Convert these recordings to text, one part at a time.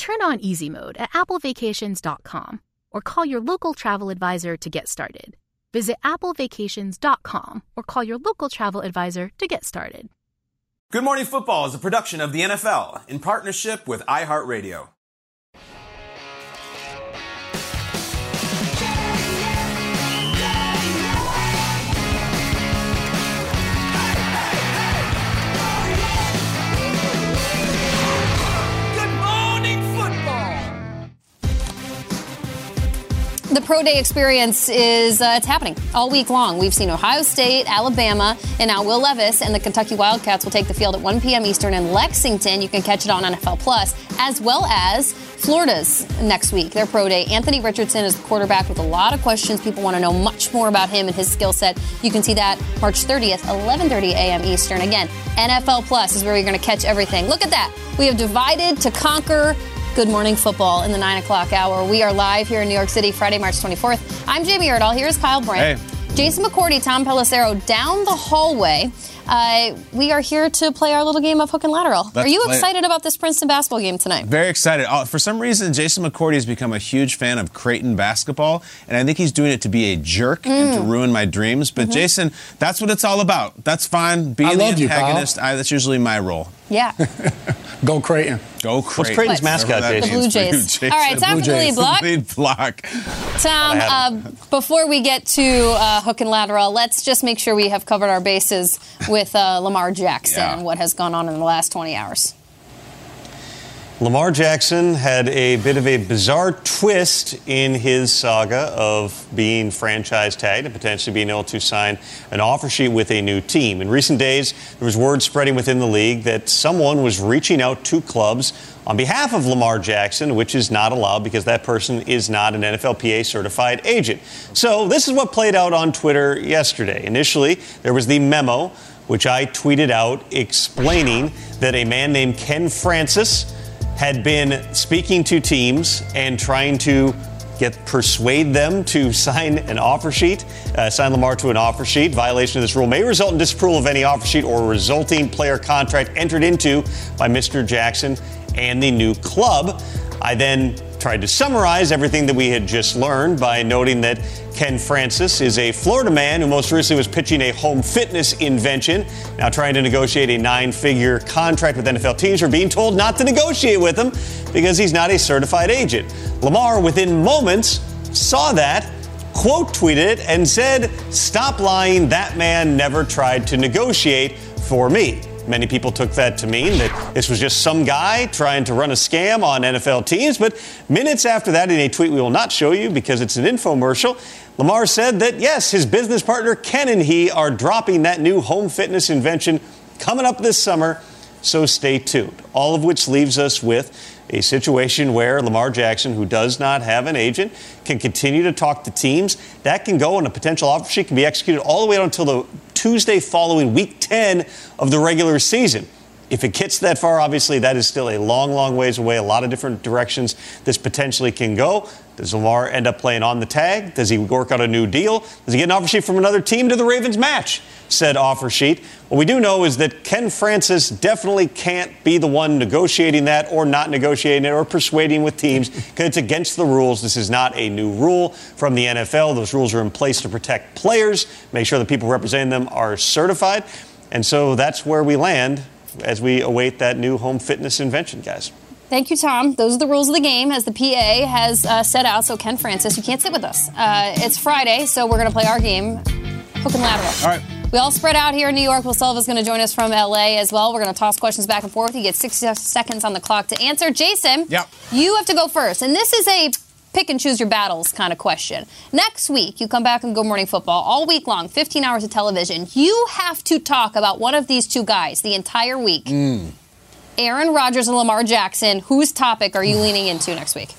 Turn on easy mode at applevacations.com or call your local travel advisor to get started. Visit applevacations.com or call your local travel advisor to get started. Good Morning Football is a production of the NFL in partnership with iHeartRadio. The pro day experience is uh, it's happening all week long. We've seen Ohio State, Alabama, and now Will Levis and the Kentucky Wildcats will take the field at 1 p.m. Eastern in Lexington. You can catch it on NFL Plus, as well as Florida's next week. Their pro day. Anthony Richardson is the quarterback with a lot of questions. People want to know much more about him and his skill set. You can see that March 30th, 11:30 a.m. Eastern. Again, NFL Plus is where you're going to catch everything. Look at that. We have divided to conquer. Good morning football in the 9 o'clock hour. We are live here in New York City, Friday, March 24th. I'm Jamie Erdahl. Here's Kyle Brandt. Hey. Jason McCourty, Tom Pelissero down the hallway. Uh, we are here to play our little game of hook and lateral. Let's are you play it. excited about this Princeton basketball game tonight? Very excited. Uh, for some reason, Jason McCourty has become a huge fan of Creighton basketball, and I think he's doing it to be a jerk and Mm. to ruin my dreams. Mm-hmm. But Jason, that's what it's all about. That's fine. Being I the love you, antagonist, I, that's usually my role. Yeah. Go Creighton. Go Creighton. What's Creighton's mascot, Jason? The Blue Jays. for you, All right, Jason. time for the lead block. Lead block. Tom, uh, before we get to uh, hook and lateral, let's just make sure we have covered our bases with uh, Lamar Jackson Yeah. and what has gone on in the last 20 hours. Lamar Jackson had a bit of a bizarre twist in his saga of being franchise tagged and potentially being able to sign an offer sheet with a new team. In recent days, there was word spreading within the league that someone was reaching out to clubs on behalf of Lamar Jackson, which is not allowed because that person is not an NFLPA certified agent. So, this is what played out on Twitter yesterday. Initially, there was the memo, which I tweeted out explaining that a man named Ken Francis had been speaking to teams and trying to get persuade them to sign an offer sheet, uh, sign Lamar to an offer sheet. Violation of this rule may result in disapproval of any offer sheet or resulting player contract entered into by Mr. Jackson and the new club. I then tried to summarize everything that we had just learned by noting that Ken Francis is a Florida man who most recently was pitching a home fitness invention, now trying to negotiate a nine figure contract with NFL teams, are being told not to negotiate with him because he's not a certified agent. Lamar, within moments, saw that, quote tweeted it, and said, Stop lying, that man never tried to negotiate for me. Many people took that to mean that this was just some guy trying to run a scam on NFL teams. But minutes after that, in a tweet we will not show you because it's an infomercial, Lamar said that yes, his business partner Ken and he are dropping that new home fitness invention coming up this summer. So stay tuned. All of which leaves us with a situation where Lamar Jackson, who does not have an agent, can continue to talk to teams. That can go, and a potential offer sheet can be executed all the way until the Tuesday following week 10 of the regular season. If it gets that far, obviously, that is still a long, long ways away. A lot of different directions this potentially can go. Does Lamar end up playing on the tag? Does he work out a new deal? Does he get an offer sheet from another team to the Ravens match? Said offer sheet. What we do know is that Ken Francis definitely can't be the one negotiating that or not negotiating it or persuading with teams because it's against the rules. This is not a new rule from the NFL. Those rules are in place to protect players, make sure the people representing them are certified. And so that's where we land as we await that new home fitness invention, guys. Thank you, Tom. Those are the rules of the game as the PA has uh, set out. So, Ken Francis, you can't sit with us. Uh, it's Friday, so we're going to play our game, hook and lateral. All right. We all spread out here in New York. Will Silva's going to join us from LA as well. We're going to toss questions back and forth. You get 60 seconds on the clock to answer. Jason, Yep. you have to go first. And this is a pick and choose your battles kind of question. Next week, you come back and Good Morning Football all week long, 15 hours of television. You have to talk about one of these two guys the entire week. Aaron Rodgers and Lamar Jackson. Whose topic are you leaning into next week?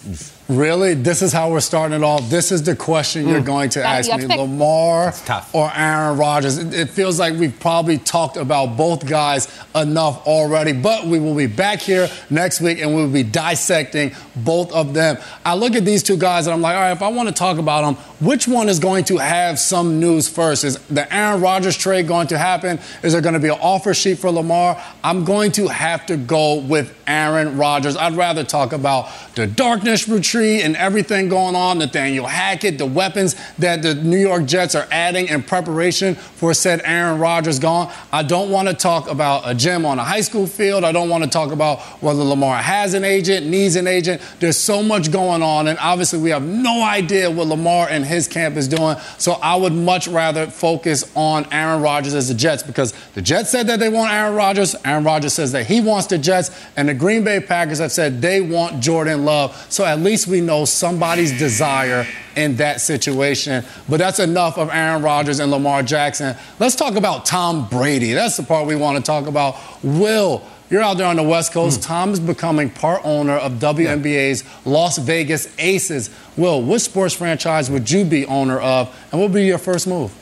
Really? This is how we're starting it off. This is the question you're going to Got ask me. to. Lamar or Aaron Rodgers? It, it feels like we've probably talked about both guys enough already, but we will be back here next week and we'll be dissecting both of them. I look at these two guys and I'm like, all right, if I want to talk about them, which one is going to have some news first? Is the Aaron Rodgers trade going to happen? Is there going to be an offer sheet for Lamar? I'm going to have to go with Aaron Rodgers. I'd rather talk about the darkness retreat and everything going on, Nathaniel Hackett, the weapons that the New York Jets are adding in preparation for said Aaron Rodgers gone. I don't want to talk about a gym on a high school field. I don't want to talk about whether Lamar has an agent, needs an agent. There's so much going on, and obviously we have no idea what Lamar and his camp is doing. So I would much rather focus on Aaron Rodgers as the Jets because the Jets said that they want Aaron Rodgers. Aaron Rodgers says that he wants the Jets, and the Green Bay Packers have said they want Jordan Love. So at least we know somebody's desire in that situation. But that's enough of Aaron Rodgers and Lamar Jackson. Let's talk about Tom Brady. That's the part we want to talk about. Will. You're out there on the West Coast. Hmm. Tom is becoming part owner of WNBA's Las Vegas Aces. Will, which sports franchise would you be owner of, and what would be your first move?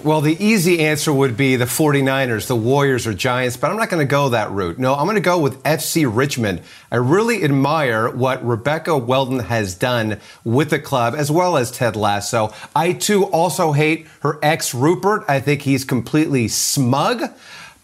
Well, the easy answer would be the 49ers, the Warriors, or Giants, but I'm not going to go that route. No, I'm going to go with FC Richmond. I really admire what Rebecca Welton has done with the club, as well as Ted Lasso. I, too, also hate her ex Rupert. I think he's completely smug.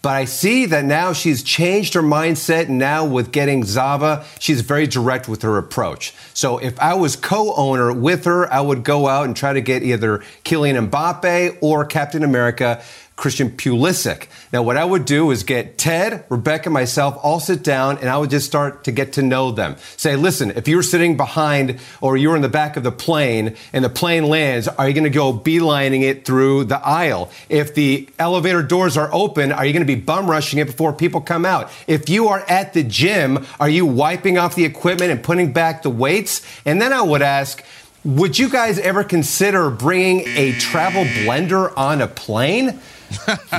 But I see that now she's changed her mindset. And now with getting Zava, she's very direct with her approach. So if I was co-owner with her, I would go out and try to get either Kylian Mbappe or Captain America. Christian Pulisic. Now, what I would do is get Ted, Rebecca, myself, all sit down, and I would just start to get to know them. Say, listen, if you're sitting behind or you're in the back of the plane and the plane lands, are you going to go beelining it through the aisle? If the elevator doors are open, are you going to be bum rushing it before people come out? If you are at the gym, are you wiping off the equipment and putting back the weights? And then I would ask, would you guys ever consider bringing a travel blender on a plane?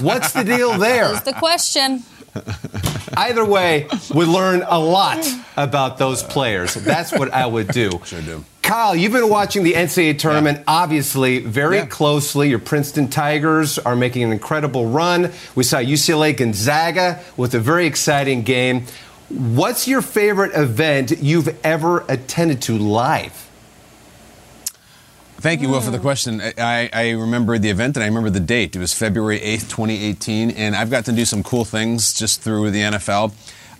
What's the deal there? Is the question. Either way, we learn a lot about those players. That's what I would do. Sure do. Kyle, you've been watching the NCAA tournament obviously very Yeah. closely. Your Princeton Tigers are making an incredible run. We saw UCLA Gonzaga with a very exciting game. What's your favorite event you've ever attended to live? Thank you, Will, for the mm. question. I, I remember the event and I remember the date. It was February 8th, 2018, and I've got to do some cool things just through the NFL.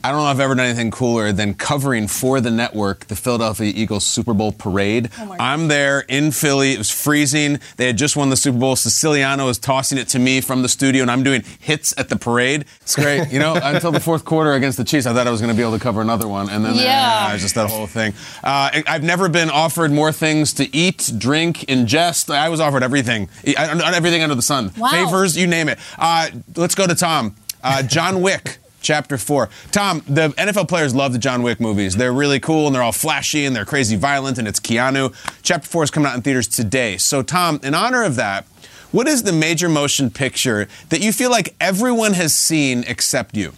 I don't know if I've ever done anything cooler than covering for the network the Philadelphia Eagles Super Bowl parade. I'm there in Philly. It was freezing. They had just won the Super Bowl. Siciliano was tossing it to me from the studio, and I'm doing hits at the parade. It's great. You know, until the fourth quarter against the Chiefs, I thought I was going to be able to cover another one, and then Yeah. uh, just that whole thing. Uh, I've never been offered more things to eat, drink, ingest. I was offered everything, I- I- everything under the sun. Wow. Favors, you name it. Uh, let's go to Tom. Uh, John Wick. Chapter four. Tom, the NFL players love the John Wick movies. They're really cool and they're all flashy and they're crazy violent and it's Keanu. Chapter four is coming out in theaters today. So, Tom, in honor of that, what is the major motion picture that you feel like everyone has seen except you?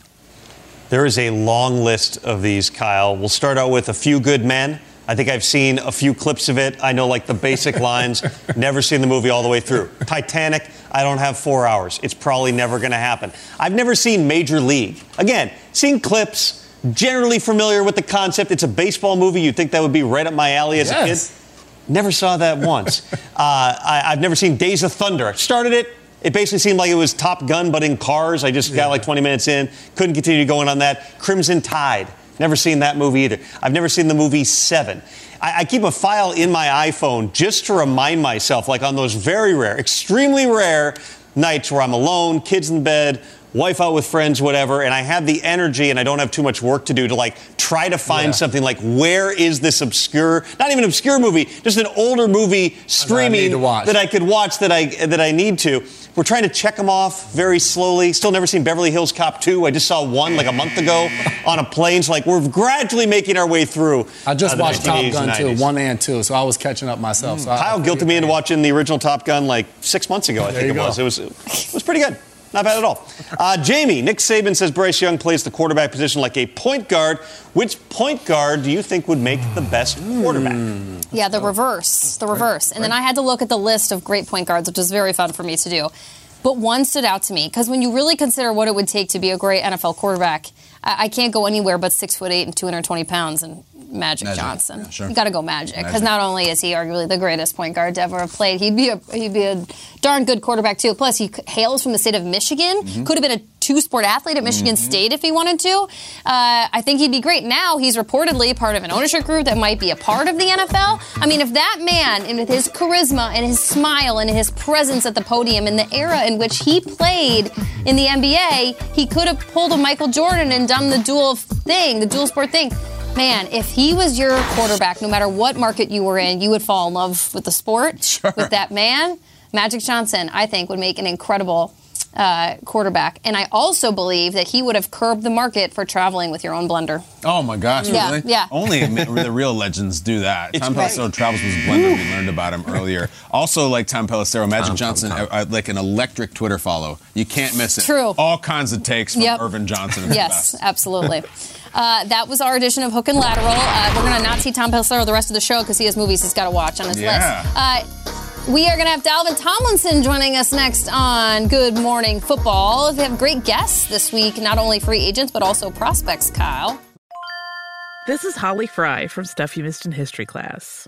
There is a long list of these, Kyle. We'll start out with A Few Good Men. I think I've seen a few clips of it. I know like the basic lines. Never seen the movie all the way through. Titanic. I don't have four hours. It's probably never going to happen. I've never seen Major League. Again, seen clips, generally familiar with the concept. It's a baseball movie. You'd think that would be right up my alley as Yes. a kid. Never saw that once. uh, I, I've never seen Days of Thunder. I started it. It basically seemed like it was Top Gun, but in cars. I just got like 20 minutes in. Couldn't continue going on that. Crimson Tide. Never seen that movie either. I've never seen the movie Seven. I, I keep a file in my iPhone just to remind myself, like on those very rare, extremely rare nights where I'm alone, kids in bed, wife out with friends, whatever, and I have the energy and I don't have too much work to do to like try to find Yeah. something like where is this obscure, not even obscure movie, just an older movie streaming that I could watch that I that I need to. We're trying to check them off very slowly. Still never seen Beverly Hills Cop 2. I just saw one like a month ago on a plane. So like we're gradually making our way through. I just uh, watched Top Gun 2, one and two, so I was catching up myself. So Kyle I guilted me into watching the original Top Gun like six months ago. I There think it go. was. It was it was pretty good. Not bad at all. Uh, Jamie, Nick Saban says Bryce Young plays the quarterback position like a point guard. Which point guard do you think would make the best quarterback? Yeah, the reverse. The reverse. And then I had to look at the list of great point guards, which was very fun for me to do. But one stood out to me because when you really consider what it would take to be a great NFL quarterback, I, I can't go anywhere but six foot eight and 220 pounds and Magic, Magic, Johnson. yeah, sure. You got to go Magic because not only is he arguably the greatest point guard to ever have played, he'd be a he'd be a darn good quarterback too. Plus, he hails from the state of Michigan. Mm-hmm. Could have been a two-sport athlete at Michigan State if he wanted to. Uh, I think he'd be great. Now he's reportedly part of an ownership group that might be a part of the NFL. I mean, if that man, and with his charisma and his smile and his presence at the podium in the era in which he played in the NBA, he could have pulled a Michael Jordan and done the dual thing, the dual sport thing. Man, if he was your quarterback, no matter what market you were in, you would fall in love with the sport, with that man. Magic Johnson, I think, would make an incredible uh, quarterback. And I also believe that he would have curbed the market for traveling with your own blender. Oh my gosh, Yeah, really? yeah. Only the real legends do that. Tom right. Pelissero travels with a Blender. We learned about him earlier. Also, like Tom Pelissero, Magic Johnson, uh, uh, like an electric Twitter follow. You can't miss it. True. All kinds of takes from Yep. Earvin Johnson. Yes, absolutely. Uh, that was our edition of Hook and Lateral. Uh, we're going to not see Tom Pelissero the rest of the show because he has movies he's got to watch on his Yeah. list. Uh, we are going to have Dalvin Tomlinson joining us next on Good Morning Football. We have great guests this week, not only free agents, but also prospects, Kyle. This is Holly Fry from Stuff You Missed in History class.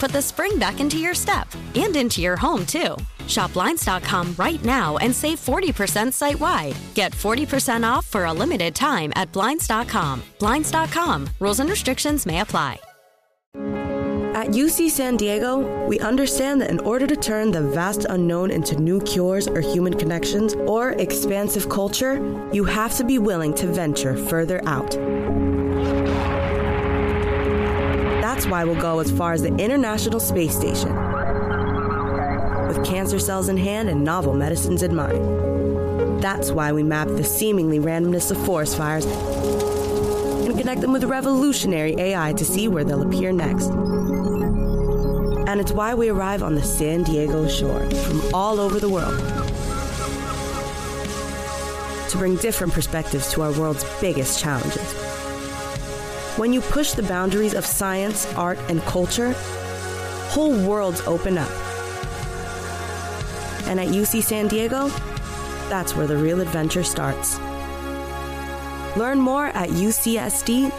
put the spring back into your step and into your home, too. Shop Blinds.com right now and save 40% site wide. Get 40% off for a limited time at Blinds.com. Blinds.com. Rules and restrictions may apply. At UC San Diego, we understand that in order to turn the vast unknown into new cures or human connections or expansive culture, you have to be willing to venture further out. That's why we'll go as far as the International Space Station with cancer cells in hand and novel medicines in mind. That's why we map the seemingly randomness of forest fires and connect them with revolutionary AI to see where they'll appear next. And it's why we arrive on the San Diego shore from all over the world to bring different perspectives to our world's biggest challenges. When you push the boundaries of science, art, and culture, whole worlds open up. And at UC San Diego, that's where the real adventure starts. Learn more at ucsd.edu.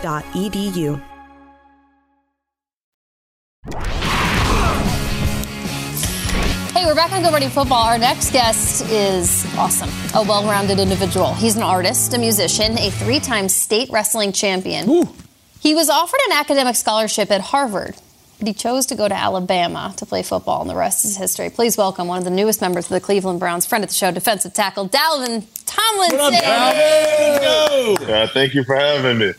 Hey, we're back on Go Ready Football. Our next guest is awesome, a well rounded individual. He's an artist, a musician, a three time state wrestling champion. Ooh. He was offered an academic scholarship at Harvard, but he chose to go to Alabama to play football, and the rest is history. Please welcome one of the newest members of the Cleveland Browns, friend of the show, defensive tackle Dalvin Tomlinson. What up, Dalvin? Uh, thank you for having me.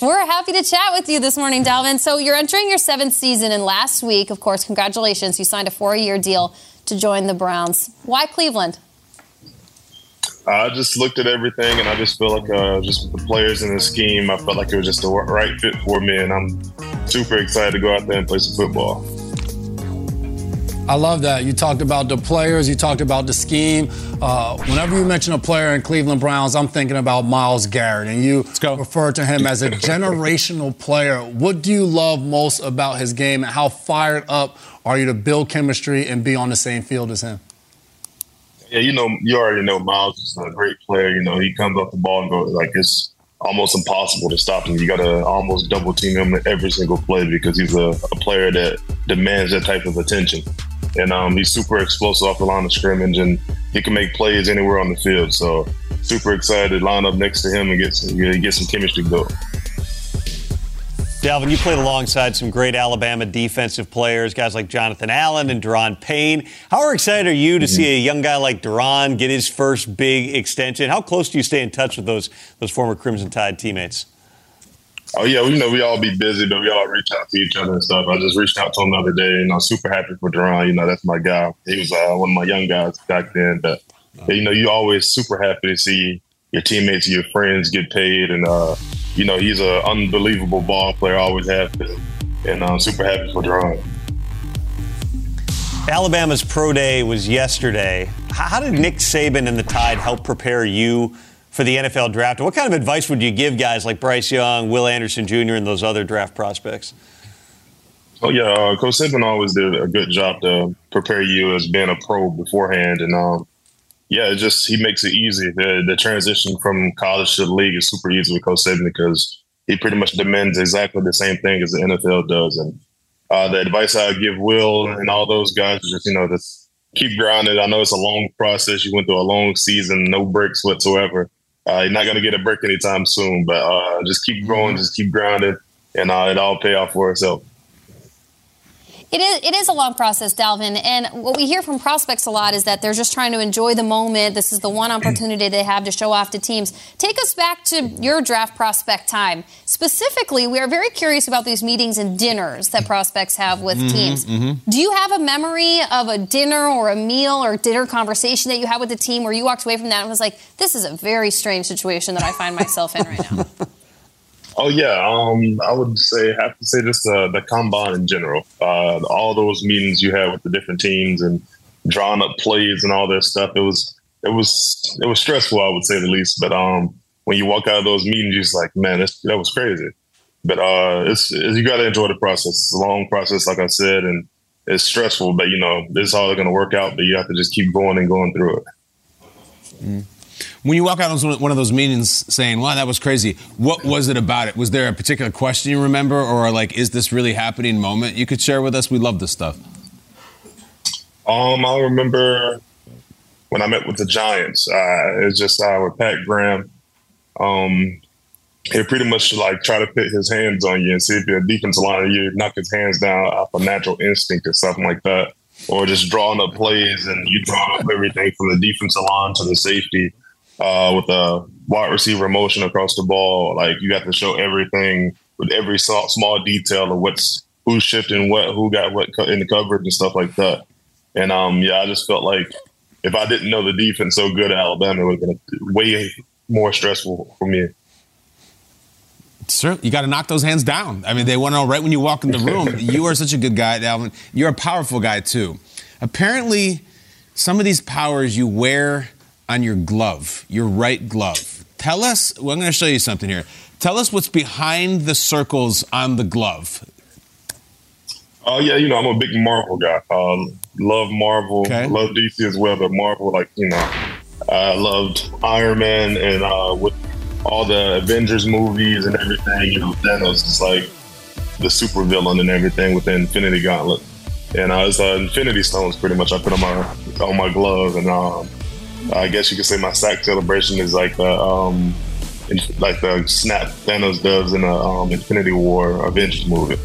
We're happy to chat with you this morning, Dalvin. So you're entering your seventh season, and last week, of course, congratulations, you signed a four-year deal to join the Browns. Why Cleveland? I just looked at everything, and I just feel like uh, just with the players in the scheme, I felt like it was just the right fit for me, and I'm super excited to go out there and play some football. I love that. You talked about the players, you talked about the scheme. Uh, whenever you mention a player in Cleveland Browns, I'm thinking about Myles Garrett, and you refer to him as a generational player. What do you love most about his game, and how fired up are you to build chemistry and be on the same field as him? Yeah, you know, you already know Myles is a great player. You know, he comes off the ball and goes like it's almost impossible to stop him. You got to almost double team him every single play because he's a, a player that demands that type of attention and um, he's super explosive off the line of scrimmage, and he can make plays anywhere on the field. So super excited to line up next to him and get some, get some chemistry going. Dalvin, you played alongside some great Alabama defensive players, guys like Jonathan Allen and Da'Ron Payne. How excited are you to mm-hmm. see a young guy like Da'Ron get his first big extension? How close do you stay in touch with those those former Crimson Tide teammates? Oh yeah, we know we all be busy, but we all reach out to each other and stuff. I just reached out to him the other day, and I'm super happy for Da'Ron. You know, that's my guy. He was uh, one of my young guys back then. But you know, you always super happy to see your teammates, your friends get paid, and uh, you know, he's an unbelievable ball player. Always have been, and I'm super happy for Da'Ron. Alabama's pro day was yesterday. How did Nick Saban and the Tide help prepare you? for the NFL draft. What kind of advice would you give guys like Bryce Young, Will Anderson Jr., and those other draft prospects? Oh yeah, uh, Coach Saban always did a good job to prepare you as being a pro beforehand, and um, yeah, it just he makes it easy. The the transition from college to the league is super easy with Coach Saban because he pretty much demands exactly the same thing as the NFL does. And uh, the advice I give Will and all those guys is just you know just keep grinding. I know it's a long process. You went through a long season, no breaks whatsoever. Uh, you're not going to get a break anytime soon, but uh, just keep growing, just keep grinding, and uh, it all pay off for itself. It is, it is a long process, Dalvin. And what we hear from prospects a lot is that they're just trying to enjoy the moment. This is the one opportunity they have to show off to teams. Take us back to your draft prospect time. Specifically, we are very curious about these meetings and dinners that prospects have with mm-hmm, teams. Mm-hmm. Do you have a memory of a dinner or a meal or dinner conversation that you had with the team where you walked away from that and was like, this is a very strange situation that I find myself in right now? Oh yeah, um, I would say have to say just uh, the combine in general. Uh, all those meetings you had with the different teams and drawing up plays and all that stuff. It was it was it was stressful, I would say the least. But um, when you walk out of those meetings, you're just like, man, that was crazy. But uh, it's, it's you got to enjoy the process. It's a long process, like I said, and it's stressful. But you know, this is all going to work out. But you have to just keep going and going through it. Mm. When you walk out of one of those meetings saying, wow, that was crazy, what was it about it? Was there a particular question you remember or like, is this really happening moment you could share with us? We love this stuff. Um, I remember when I met with the Giants. Uh, it was just uh, with Pat Graham. Um, he pretty much like try to put his hands on you and see if you're a defensive line, you knock his hands down off a natural instinct or something like that, or just drawing up plays and you draw up everything from the defensive line to the safety uh, with a wide receiver motion across the ball. Like you got to show everything with every small, small detail of what's who's shifting what, who got what in the coverage and stuff like that. And um, yeah, I just felt like if I didn't know the defense so good at Alabama, it would have been way more stressful for me. Sir, you got to knock those hands down. I mean, they want to know right when you walk in the room. you are such a good guy, Dalvin. You're a powerful guy too. Apparently, some of these powers you wear on your glove, your right glove. Tell us. Well, I'm going to show you something here. Tell us what's behind the circles on the glove. Oh yeah, you know I'm a big Marvel guy. Um, love Marvel, Okay. love DC as well, but Marvel, like you know, I loved Iron Man and uh, with all the Avengers movies and everything. You know, Thanos is like the super villain and everything with the Infinity Gauntlet, and uh, it's uh, Infinity Stones pretty much. I put on my on my glove, and um, I guess you could say my sack celebration is like the um, like the snap Thanos does in the um, Infinity War Avengers movie.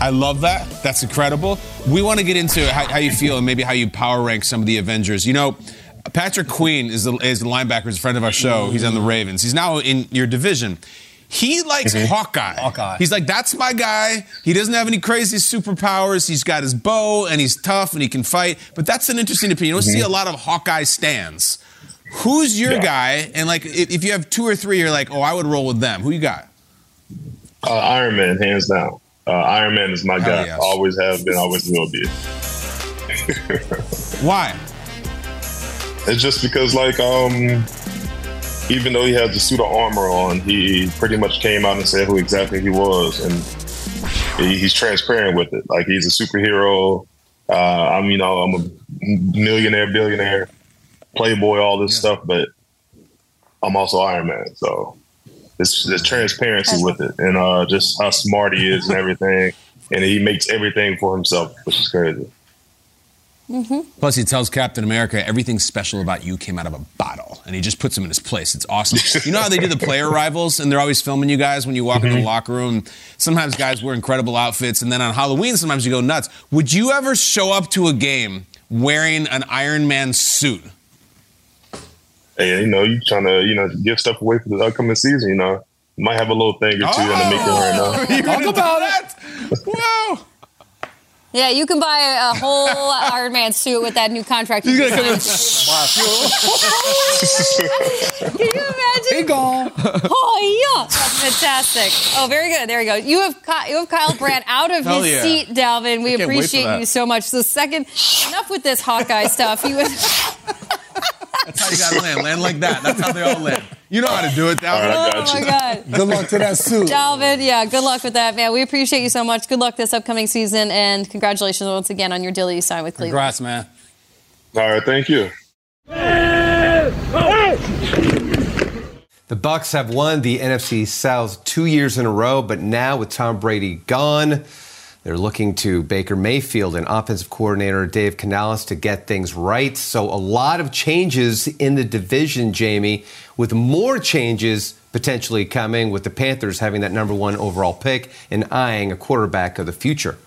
I love that. That's incredible. We want to get into how, how you feel and maybe how you power rank some of the Avengers. You know, Patrick Queen is the, is the linebacker, is a friend of our show. He's on the Ravens. He's now in your division. He likes Hawkeye. Hawkeye. He's like, that's my guy. He doesn't have any crazy superpowers. He's got his bow and he's tough and he can fight. But that's an interesting opinion. You don't see a lot of Hawkeye stands. Who's your Yeah. guy? And like, if, if you have two or three, you're like, oh, I would roll with them. Who you got? Uh, Iron Man, hands down. Uh, Iron Man is my Hell guy. yes. Always have been, always will be. Why? It's just because, like, um, even though he has the suit of armor on, he pretty much came out and said who exactly he was, and he, he's transparent with it. Like, he's a superhero. Uh, I'm, you know, I'm a millionaire, billionaire, playboy, all this stuff, but I'm also Iron Man. So it's the transparency with it, and uh, just how smart he is and everything, and he makes everything for himself, which is crazy. Mm-hmm. Plus, he tells Captain America everything special about you came out of a bottle, and he just puts him in his place. It's awesome. you know how they do the player rivals, and they're always filming you guys when you walk into the mm-hmm. locker room. Sometimes guys wear incredible outfits, and then on Halloween, sometimes you go nuts. Would you ever show up to a game wearing an Iron Man suit? Hey, you know, you trying to, you know, give stuff away for the upcoming season. You know, might have a little thing or two in the making right now. Talk about it. Whoa! Yeah, you can buy a whole Iron Man suit with that new contract. You He's gonna come signed. Can you imagine? He gone. Oh yeah, that's fantastic. Oh, very good. There you go. You have Ky- you have Kyle Brandt out of his yeah. seat, Dalvin. We I can't wait for appreciate you so much. So second, enough with this Hawkeye stuff. He was. That's how you gotta land. Land like that. That's how they all land. You know how to do it, All right, Dalvin. I Oh got my. God. Good luck to that suit. Dalvin, yeah, good luck with that, man. We appreciate you so much. Good luck this upcoming season, and congratulations once again on your deal you signed with Cleveland. Congrats, man. All right, thank you. The Bucks have won the NFC South two years in a row, but now with Tom Brady gone, they're looking to Baker Mayfield and offensive coordinator Dave Canales to get things right. So a lot of changes in the division, Jamie, with more changes potentially coming with the Panthers having that number one overall pick and eyeing a quarterback of the future.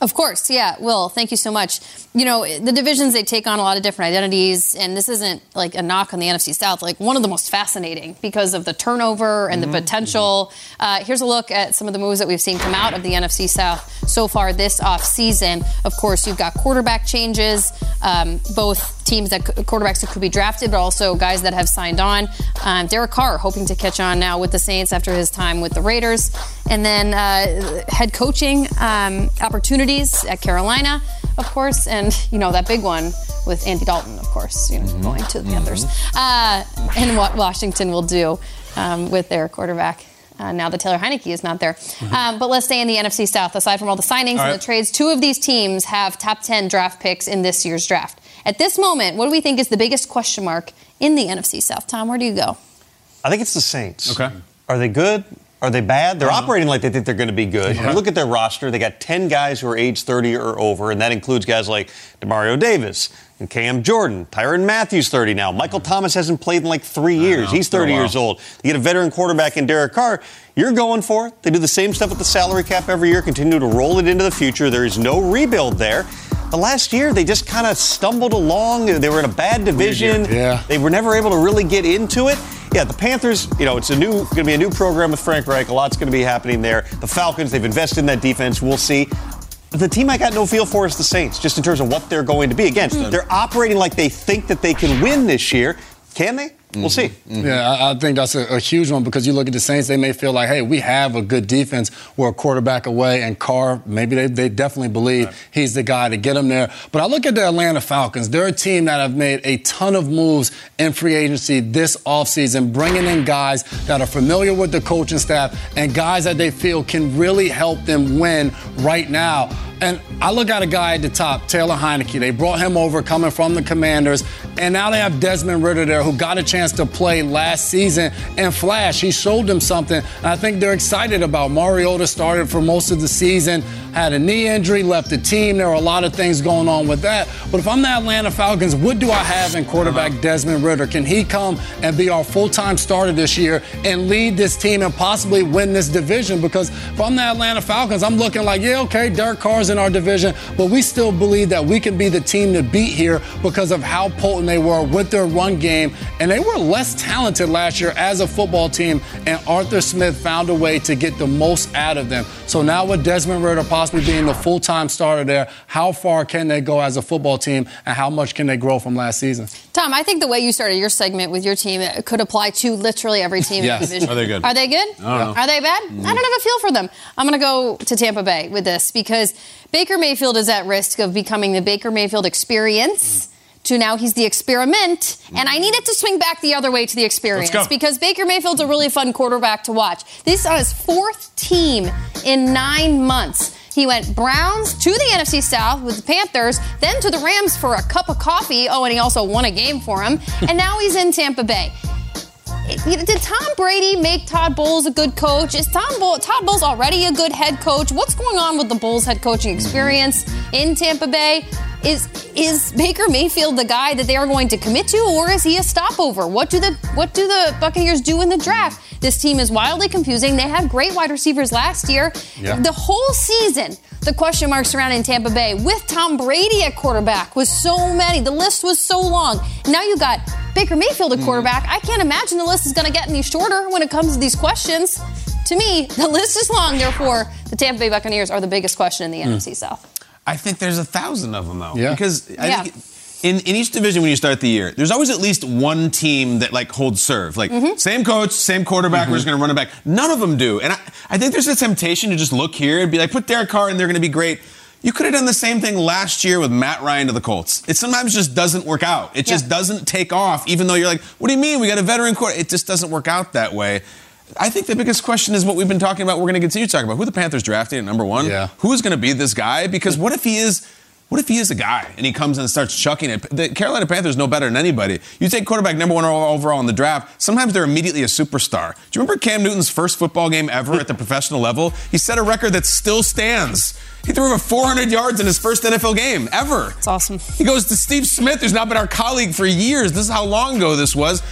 Of course, yeah. Will, thank you so much. You know, the divisions, they take on a lot of different identities, and this isn't like a knock on the NFC South, like one of the most fascinating because of the turnover and the potential. Uh, here's a look at some of the moves that we've seen come out of the NFC South so far this offseason. Of course, you've got quarterback changes, um, both teams that quarterbacks that could be drafted, but also guys that have signed on. Um, Derek Carr hoping to catch on now with the Saints after his time with the Raiders, and then uh, head coaching um, opportunities at Carolina, of course, and you know that big one with Andy Dalton, of course, you know, going to the Panthers, uh, and what Washington will do um, with their quarterback. Uh, now that Taylor Heinicke is not there. Um, but let's stay in the NFC South. Aside from all the signings All and right. the trades, two of these teams have top 10 draft picks in this year's draft. At this moment, what do we think is the biggest question mark in the NFC South? Tom, where do you go? I think it's the Saints. Okay. Are they good? Are they bad? They're uh-huh. operating like they think they're going to be good. You uh-huh. look at their roster, they got 10 guys who are age 30 or over, and that includes guys like Demario Davis and Cam Jordan. Tyrann Mathieu, 30 now. Michael mm-hmm. Thomas hasn't played in like three years. He's 30 years old. You get a veteran quarterback in Derek Carr, you're going for it. They do the same stuff with the salary cap every year, continue to roll it into the future. There is no rebuild there. The last year, they just kind of stumbled along. They were in a bad division. Yeah. They were never able to really get into it. Yeah, the Panthers, you know, it's a new going to be a new program with Frank Reich. A lot's going to be happening there. The Falcons, they've invested in that defense. We'll see. the team I got no feel for is the Saints, just in terms of what they're going to be. Again, mm. they're operating like they think that they can win this year. Can they? Mm-hmm. We'll see. Mm-hmm. Yeah, I, I, think that's a, a, huge one because you look at the Saints, they may feel like, hey, we have a good defense. We're a quarterback away, and Carr, maybe they, they definitely believe right. he's the guy to get them there. But I look at the Atlanta Falcons. They're a team that have made a ton of moves in free agency this offseason, bringing in guys that are familiar with the coaching staff and guys that they feel can really help them win right now. And I look at a guy at the top, Taylor Heinicke. They brought him over coming from the Commanders. And now they have Desmond Ridder there who got a chance to play last season and flash. He showed them something. I think they're excited about. Mariota started for most of the season, had a knee injury, left the team. There are a lot of things going on with that. But if I'm the Atlanta Falcons, what do I have in quarterback uh-huh. Desmond Ridder? Can he come and be our full time starter this year and lead this team and possibly win this division? Because if I'm the Atlanta Falcons, I'm looking like, yeah, okay, Derek Carr's in our division, but we still believe that we can be the team to beat here because of how potent they were with their run game. And they were less talented last year as a football team, and Arthur Smith found a way to get the most out of them. So now with Desmond Ridder possibly being the full-time starter there, how far can they go as a football team, and how much can they grow from last season? Tom, I think the way you started your segment with your team could apply to literally every team yes. in the division. Are they good? Are they good? Are they bad? Mm. I don't have a feel for them. I'm going to go to Tampa Bay with this because Baker Mayfield is at risk of becoming the Baker Mayfield experience. Mm to now he's the experiment. And I need it to swing back the other way to the experience because Baker Mayfield's a really fun quarterback to watch. This is on his fourth team in nine months. He went Browns to the NFC South with the Panthers, then to the Rams for a cup of coffee. Oh, and he also won a game for him. and now he's in Tampa Bay. Did Tom Brady make Todd Bowles a good coach? Is Tom Bull, Todd Bowles already a good head coach? What's going on with the Bulls head coaching experience in Tampa Bay? Is is Baker Mayfield the guy that they are going to commit to, or is he a stopover? What do the what do the Buccaneers do in the draft? This team is wildly confusing. They had great wide receivers last year. Yeah. The whole season, the question marks surrounding Tampa Bay with Tom Brady at quarterback was so many. The list was so long. Now you got Baker Mayfield at mm. quarterback. Mm. I can't imagine the list is going to get any shorter when it comes to these questions. To me, the list is long. Therefore, the Tampa Bay Buccaneers are the biggest question in the mm. NFC South. I think there's a thousand of them though. Yeah. Because I yeah. think in, in each division when you start the year, there's always at least one team that like holds serve. Like mm-hmm. same coach, same quarterback, mm-hmm. we're just gonna run it back. None of them do. And I, I think there's a temptation to just look here and be like, put Derek Carr and they're gonna be great. You could have done the same thing last year with Matt Ryan to the Colts. It sometimes just doesn't work out. It just yeah. doesn't take off, even though you're like, what do you mean? We got a veteran court. It just doesn't work out that way. I think the biggest question is what we've been talking about. We're going to continue talking about who the Panthers drafting at number one. Yeah. Who's going to be this guy? Because what if he is what if he is a guy and he comes and starts chucking it? The Carolina Panthers know better than anybody. You take quarterback number one overall in the draft, sometimes they're immediately a superstar. Do you remember Cam Newton's first football game ever at the professional level? He set a record that still stands. He threw over 400 yards in his first NFL game ever. It's awesome. He goes to Steve Smith, who's now been our colleague for years. This is how long ago this was.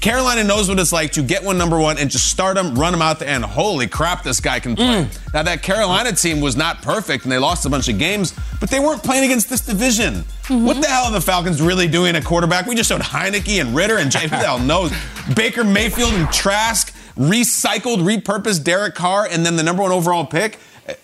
Carolina knows what it's like to get one number one and just start him, run him out end. Holy crap, this guy can play. Mm. Now, that Carolina team was not perfect and they lost a bunch of games, but they weren't playing against this division. Mm-hmm. What the hell are the Falcons really doing at quarterback? We just showed Heinicke and Ridder and Jay, who the hell knows? Baker Mayfield and Trask, recycled, repurposed Derek Carr, and then the number one overall pick.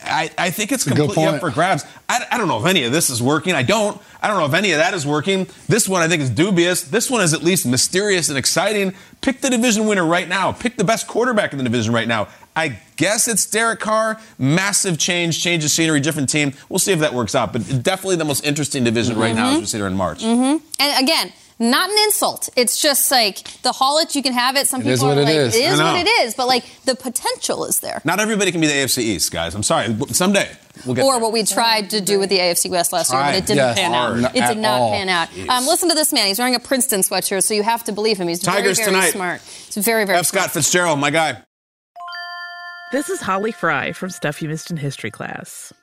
I, I think it's completely up for grabs. I, I don't know if any of this is working. I don't. I don't know if any of that is working. This one I think is dubious. This one is at least mysterious and exciting. Pick the division winner right now. Pick the best quarterback in the division right now. I guess it's Derek Carr. Massive change, change of scenery, different team. We'll see if that works out. But definitely the most interesting division mm-hmm. right now as we sit here in March. Mm-hmm. And again, not an insult. It's just like the Hollett, you can have it. Some it people are like, it is, it is what it is. But like the potential is there. Not everybody can be the AFC East, guys. I'm sorry. Someday we'll get Or there. what we tried to do with the AFC West last year, but it didn't yes. pan out. It did not all. pan out. Um, listen to this man. He's wearing a Princeton sweatshirt, so you have to believe him. He's Tigers very, very tonight. smart. He's very, very F. Scott smart. Fitzgerald, my guy. This is Holly Fry from Stuff You Missed in History class.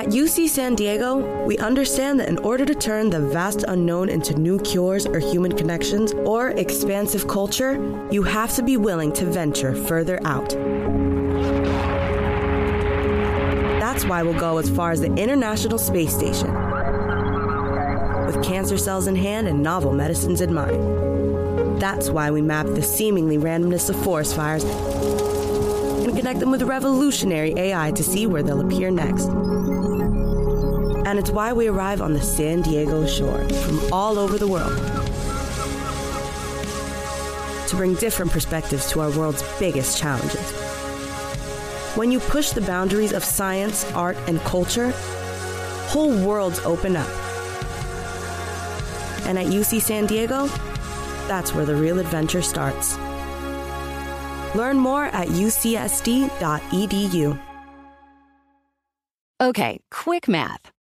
At UC San Diego, we understand that in order to turn the vast unknown into new cures or human connections or expansive culture, you have to be willing to venture further out. That's why we'll go as far as the International Space Station. With cancer cells in hand and novel medicines in mind. That's why we map the seemingly randomness of forest fires and connect them with revolutionary AI to see where they'll appear next. And it's why we arrive on the San Diego shore from all over the world to bring different perspectives to our world's biggest challenges. When you push the boundaries of science, art, and culture, whole worlds open up. And at UC San Diego, that's where the real adventure starts. Learn more at ucsd.edu. Okay, quick math.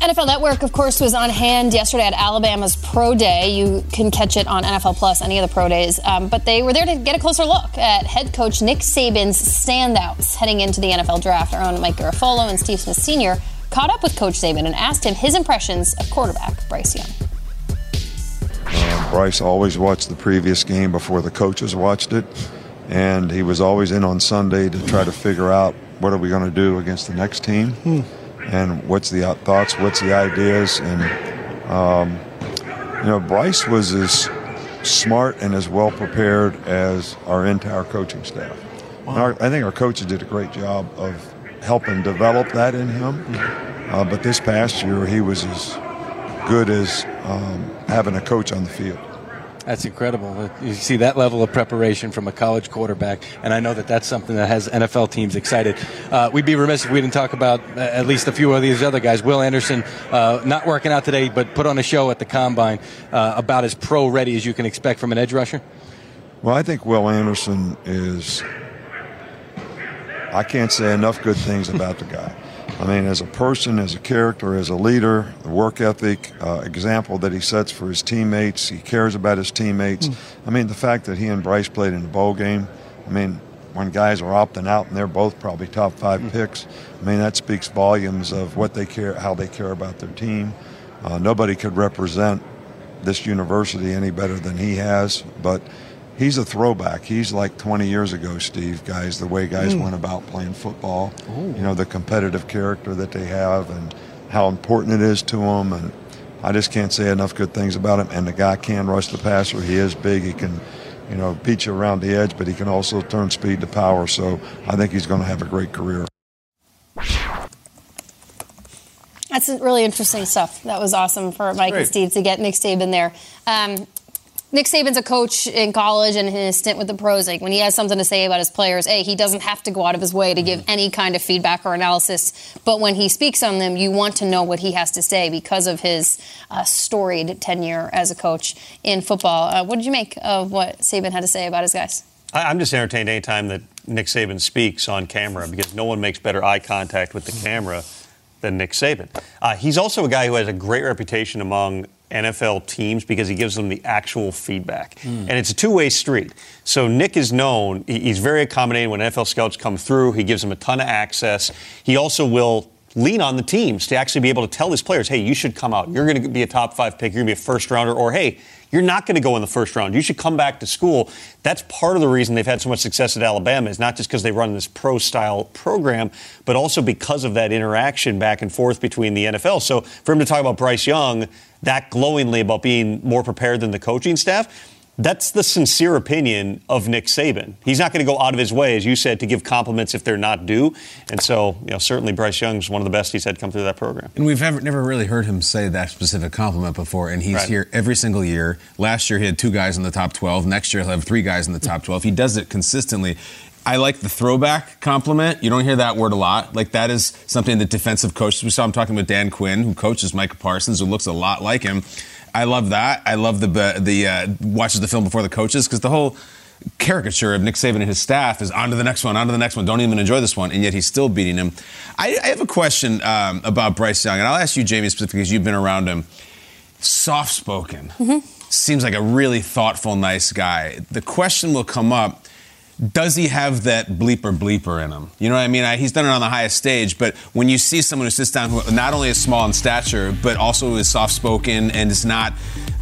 NFL Network, of course, was on hand yesterday at Alabama's Pro Day. You can catch it on NFL Plus, any of the Pro Days. Um, but they were there to get a closer look at head coach Nick Saban's standouts heading into the NFL draft. Our own Mike Garafolo and Steve Smith Sr. caught up with Coach Saban and asked him his impressions of quarterback Bryce Young. Uh, Bryce always watched the previous game before the coaches watched it, and he was always in on Sunday to try to figure out what are we going to do against the next team. Hmm. And what's the thoughts, what's the ideas, and um, you know, Bryce was as smart and as well prepared as our entire coaching staff. And our, I think our coaches did a great job of helping develop that in him. Uh, but this past year, he was as good as um, having a coach on the field. That's incredible. You see that level of preparation from a college quarterback, and I know that that's something that has NFL teams excited. Uh, we'd be remiss if we didn't talk about uh, at least a few of these other guys. Will Anderson, uh, not working out today, but put on a show at the combine uh, about as pro ready as you can expect from an edge rusher. Well, I think Will Anderson is. I can't say enough good things about the guy. I mean, as a person, as a character, as a leader, the work ethic, uh, example that he sets for his teammates. He cares about his teammates. I mean, the fact that he and Bryce played in the bowl game. I mean, when guys are opting out and they're both probably top five picks. I mean, that speaks volumes of what they care, how they care about their team. Uh, nobody could represent this university any better than he has, but he's a throwback. He's like 20 years ago, Steve, guys, the way guys Mm. went about playing football. Ooh. You know, the competitive character that they have and how important it is to them. And I just can't say enough good things about him. And the guy can rush the passer. He is big. He can, you know, beat you around the edge, but he can also turn speed to power. So I think he's going to have a great career. That's really interesting stuff. That was awesome for Mike and Steve to get Nick Saban there. Um, Nick Saban's a coach in college and in his stint with the pros. Like when he has something to say about his players, A, he doesn't have to go out of his way to give any kind of feedback or analysis. But when he speaks on them, you want to know what he has to say because of his uh, storied tenure as a coach in football. Uh, what did you make of what Saban had to say about his guys? I'm just entertained anytime that Nick Saban speaks on camera because no one makes better eye contact with the camera than Nick Saban. Uh, he's also a guy who has a great reputation among NFL teams because he gives them the actual feedback. Mm. And it's a two way street. So Nick is known, he's very accommodating when NFL scouts come through, he gives them a ton of access. He also will lean on the teams to actually be able to tell his players, hey, you should come out. You're going to be a top five pick. You're going to be a first rounder. Or, hey, you're not going to go in the first round. You should come back to school. That's part of the reason they've had so much success at Alabama is not just because they run this pro style program, but also because of that interaction back and forth between the NFL. So for him to talk about Bryce Young that glowingly about being more prepared than the coaching staff, that's the sincere opinion of Nick Saban. He's not going to go out of his way, as you said, to give compliments if they're not due. And so, you know, certainly Bryce Young's one of the best he's had come through that program. And we've ever, never really heard him say that specific compliment before. And he's right. here every single year. Last year he had two guys in the top 12. Next year he'll have three guys in the top 12. He does it consistently. I like the throwback compliment. You don't hear that word a lot. Like that is something that defensive coaches. We saw him talking with Dan Quinn, who coaches Micah Parsons, who looks a lot like him. I love that. I love the the uh, watches the film before the coaches because the whole caricature of Nick Saban and his staff is on to the next one, on to the next one. Don't even enjoy this one, and yet he's still beating him. I, I have a question um, about Bryce Young, and I'll ask you, Jamie, specifically because you've been around him. Soft spoken. Mm-hmm. Seems like a really thoughtful, nice guy. The question will come up does he have that bleeper bleeper in him? You know what I mean? I, he's done it on the highest stage, but when you see someone who sits down who not only is small in stature, but also is soft spoken and is not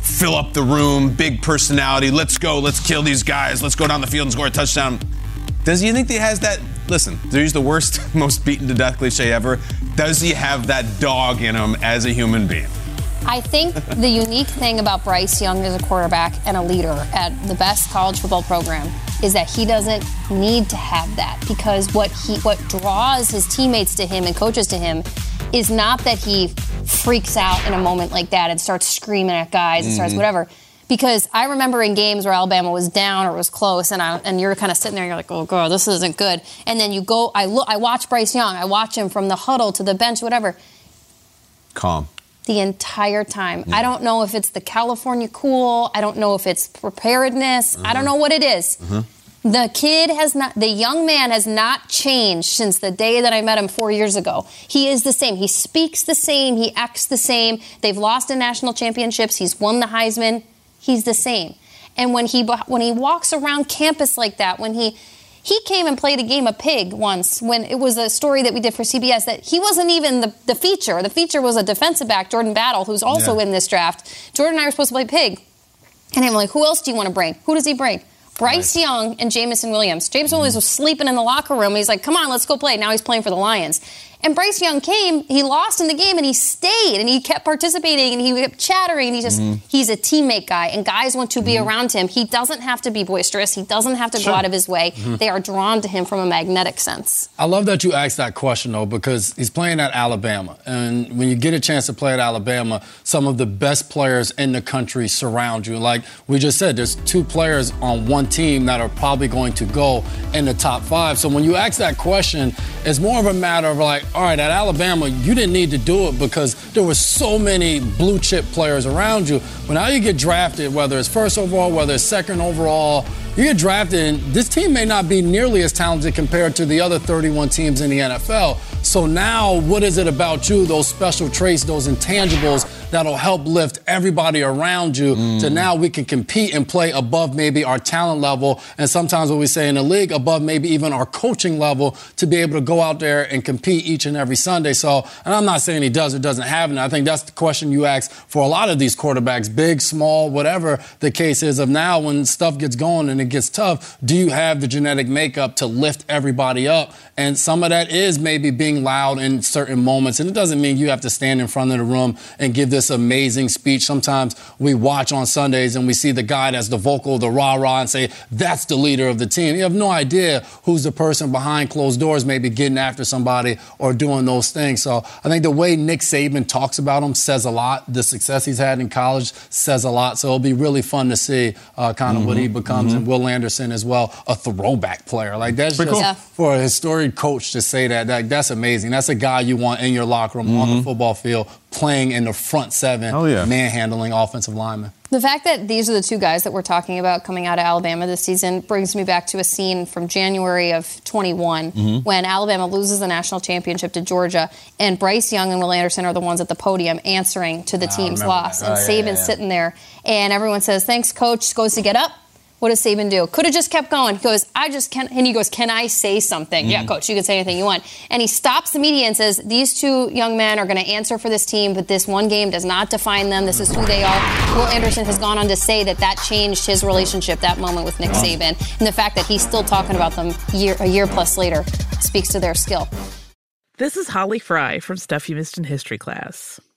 fill up the room, big personality, let's go, let's kill these guys, let's go down the field and score a touchdown. Does he think he has that? Listen, he's the worst, most beaten to death cliche ever. Does he have that dog in him as a human being? I think the unique thing about Bryce Young as a quarterback and a leader at the best college football program is that he doesn't need to have that because what he what draws his teammates to him and coaches to him is not that he freaks out in a moment like that and starts screaming at guys and mm-hmm. starts whatever. Because I remember in games where Alabama was down or was close, and I, and you're kind of sitting there, and you're like, "Oh God, this isn't good." And then you go, I look, I watch Bryce Young, I watch him from the huddle to the bench, whatever. Calm the entire time. Yeah. I don't know if it's the California cool. I don't know if it's preparedness. Uh-huh. I don't know what it is. Uh-huh. The kid has not, the young man has not changed since the day that I met him four years ago. He is the same. He speaks the same. He acts the same. They've lost in national championships. He's won the Heisman. He's the same. And when he when he walks around campus like that, when he he came and played a game of pig once when it was a story that we did for CBS that he wasn't even the, the feature. The feature was a defensive back, Jordan Battle, who's also yeah. in this draft. Jordan and I were supposed to play pig. And I'm like, who else do you want to bring? Who does he bring? Bryce Young and Jameson Williams. Jameson mm-hmm. Williams was sleeping in the locker room. He's like, come on, let's go play. Now he's playing for the Lions. And Bryce Young came, he lost in the game and he stayed and he kept participating and he kept chattering. And he just, mm-hmm. he's a teammate guy and guys want to be mm-hmm. around him. He doesn't have to be boisterous. He doesn't have to sure. go out of his way. Mm-hmm. They are drawn to him from a magnetic sense. I love that you asked that question though, because he's playing at Alabama. And when you get a chance to play at Alabama, some of the best players in the country surround you. Like we just said, there's two players on one team that are probably going to go in the top five. So when you ask that question, it's more of a matter of like, all right, at Alabama, you didn't need to do it because there were so many blue chip players around you. But now you get drafted, whether it's first overall, whether it's second overall, you get drafted, and this team may not be nearly as talented compared to the other 31 teams in the NFL. So now, what is it about you, those special traits, those intangibles that'll help lift everybody around you mm. to now we can compete and play above maybe our talent level, and sometimes what we say in the league, above maybe even our coaching level to be able to go out there and compete each and every Sunday. So, and I'm not saying he does or doesn't have it. I think that's the question you ask for a lot of these quarterbacks, big, small, whatever the case is of now when stuff gets going and it gets tough, do you have the genetic makeup to lift everybody up? And some of that is maybe being loud in certain moments. And it doesn't mean you have to stand in front of the room and give this amazing speech. Sometimes we watch on Sundays and we see the guy that's the vocal, the rah rah, and say, that's the leader of the team. You have no idea who's the person behind closed doors, maybe getting after somebody or doing those things. So I think the way Nick Saban talks about him says a lot. The success he's had in college says a lot. So it'll be really fun to see uh, kind of mm-hmm. what he becomes. Mm-hmm. And Will Anderson as well, a throwback player. Like that's Pretty just cool. for a historic coach to say that, that. That's amazing. That's a guy you want in your locker room mm-hmm. on the mm-hmm. football field, playing in the front seven, yeah. manhandling offensive linemen. The fact that these are the two guys that we're talking about coming out of Alabama this season brings me back to a scene from January of 21 Mhm. when Alabama loses the national championship to Georgia, and Bryce Young and Will Anderson are the ones at the podium answering to the I team's loss. that. And Oh, Saban's yeah, yeah. sitting there, and everyone says, Thanks, coach. Goes to get up. What does Saban do? Could have just kept going. He goes, I just can't. And he goes, Can I say something? Yeah, Mhm. coach, you can say anything you want. And he stops the media and says, These two young men are going to answer for this team, but this one game does not define them. This is who they are. Will Anderson has gone on to say that that changed his relationship, that moment with Nick Wow. Saban. And the fact that he's still talking about them year, a year plus later speaks to their skill. This is Holly Fry from Stuff You Missed in History class.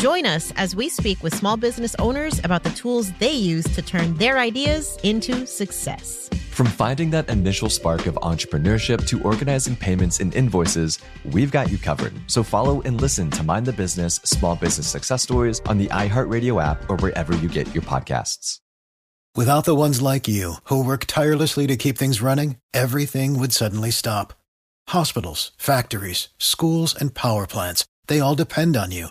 Join us as we speak with small business owners about the tools they use to turn their ideas into success. From finding that initial spark of entrepreneurship to organizing payments and invoices, we've got you covered. So follow and listen to Mind the Business Small Business Success Stories on the iHeartRadio app or wherever you get your podcasts. Without the ones like you, who work tirelessly to keep things running, everything would suddenly stop. Hospitals, factories, schools, and power plants, they all depend on you.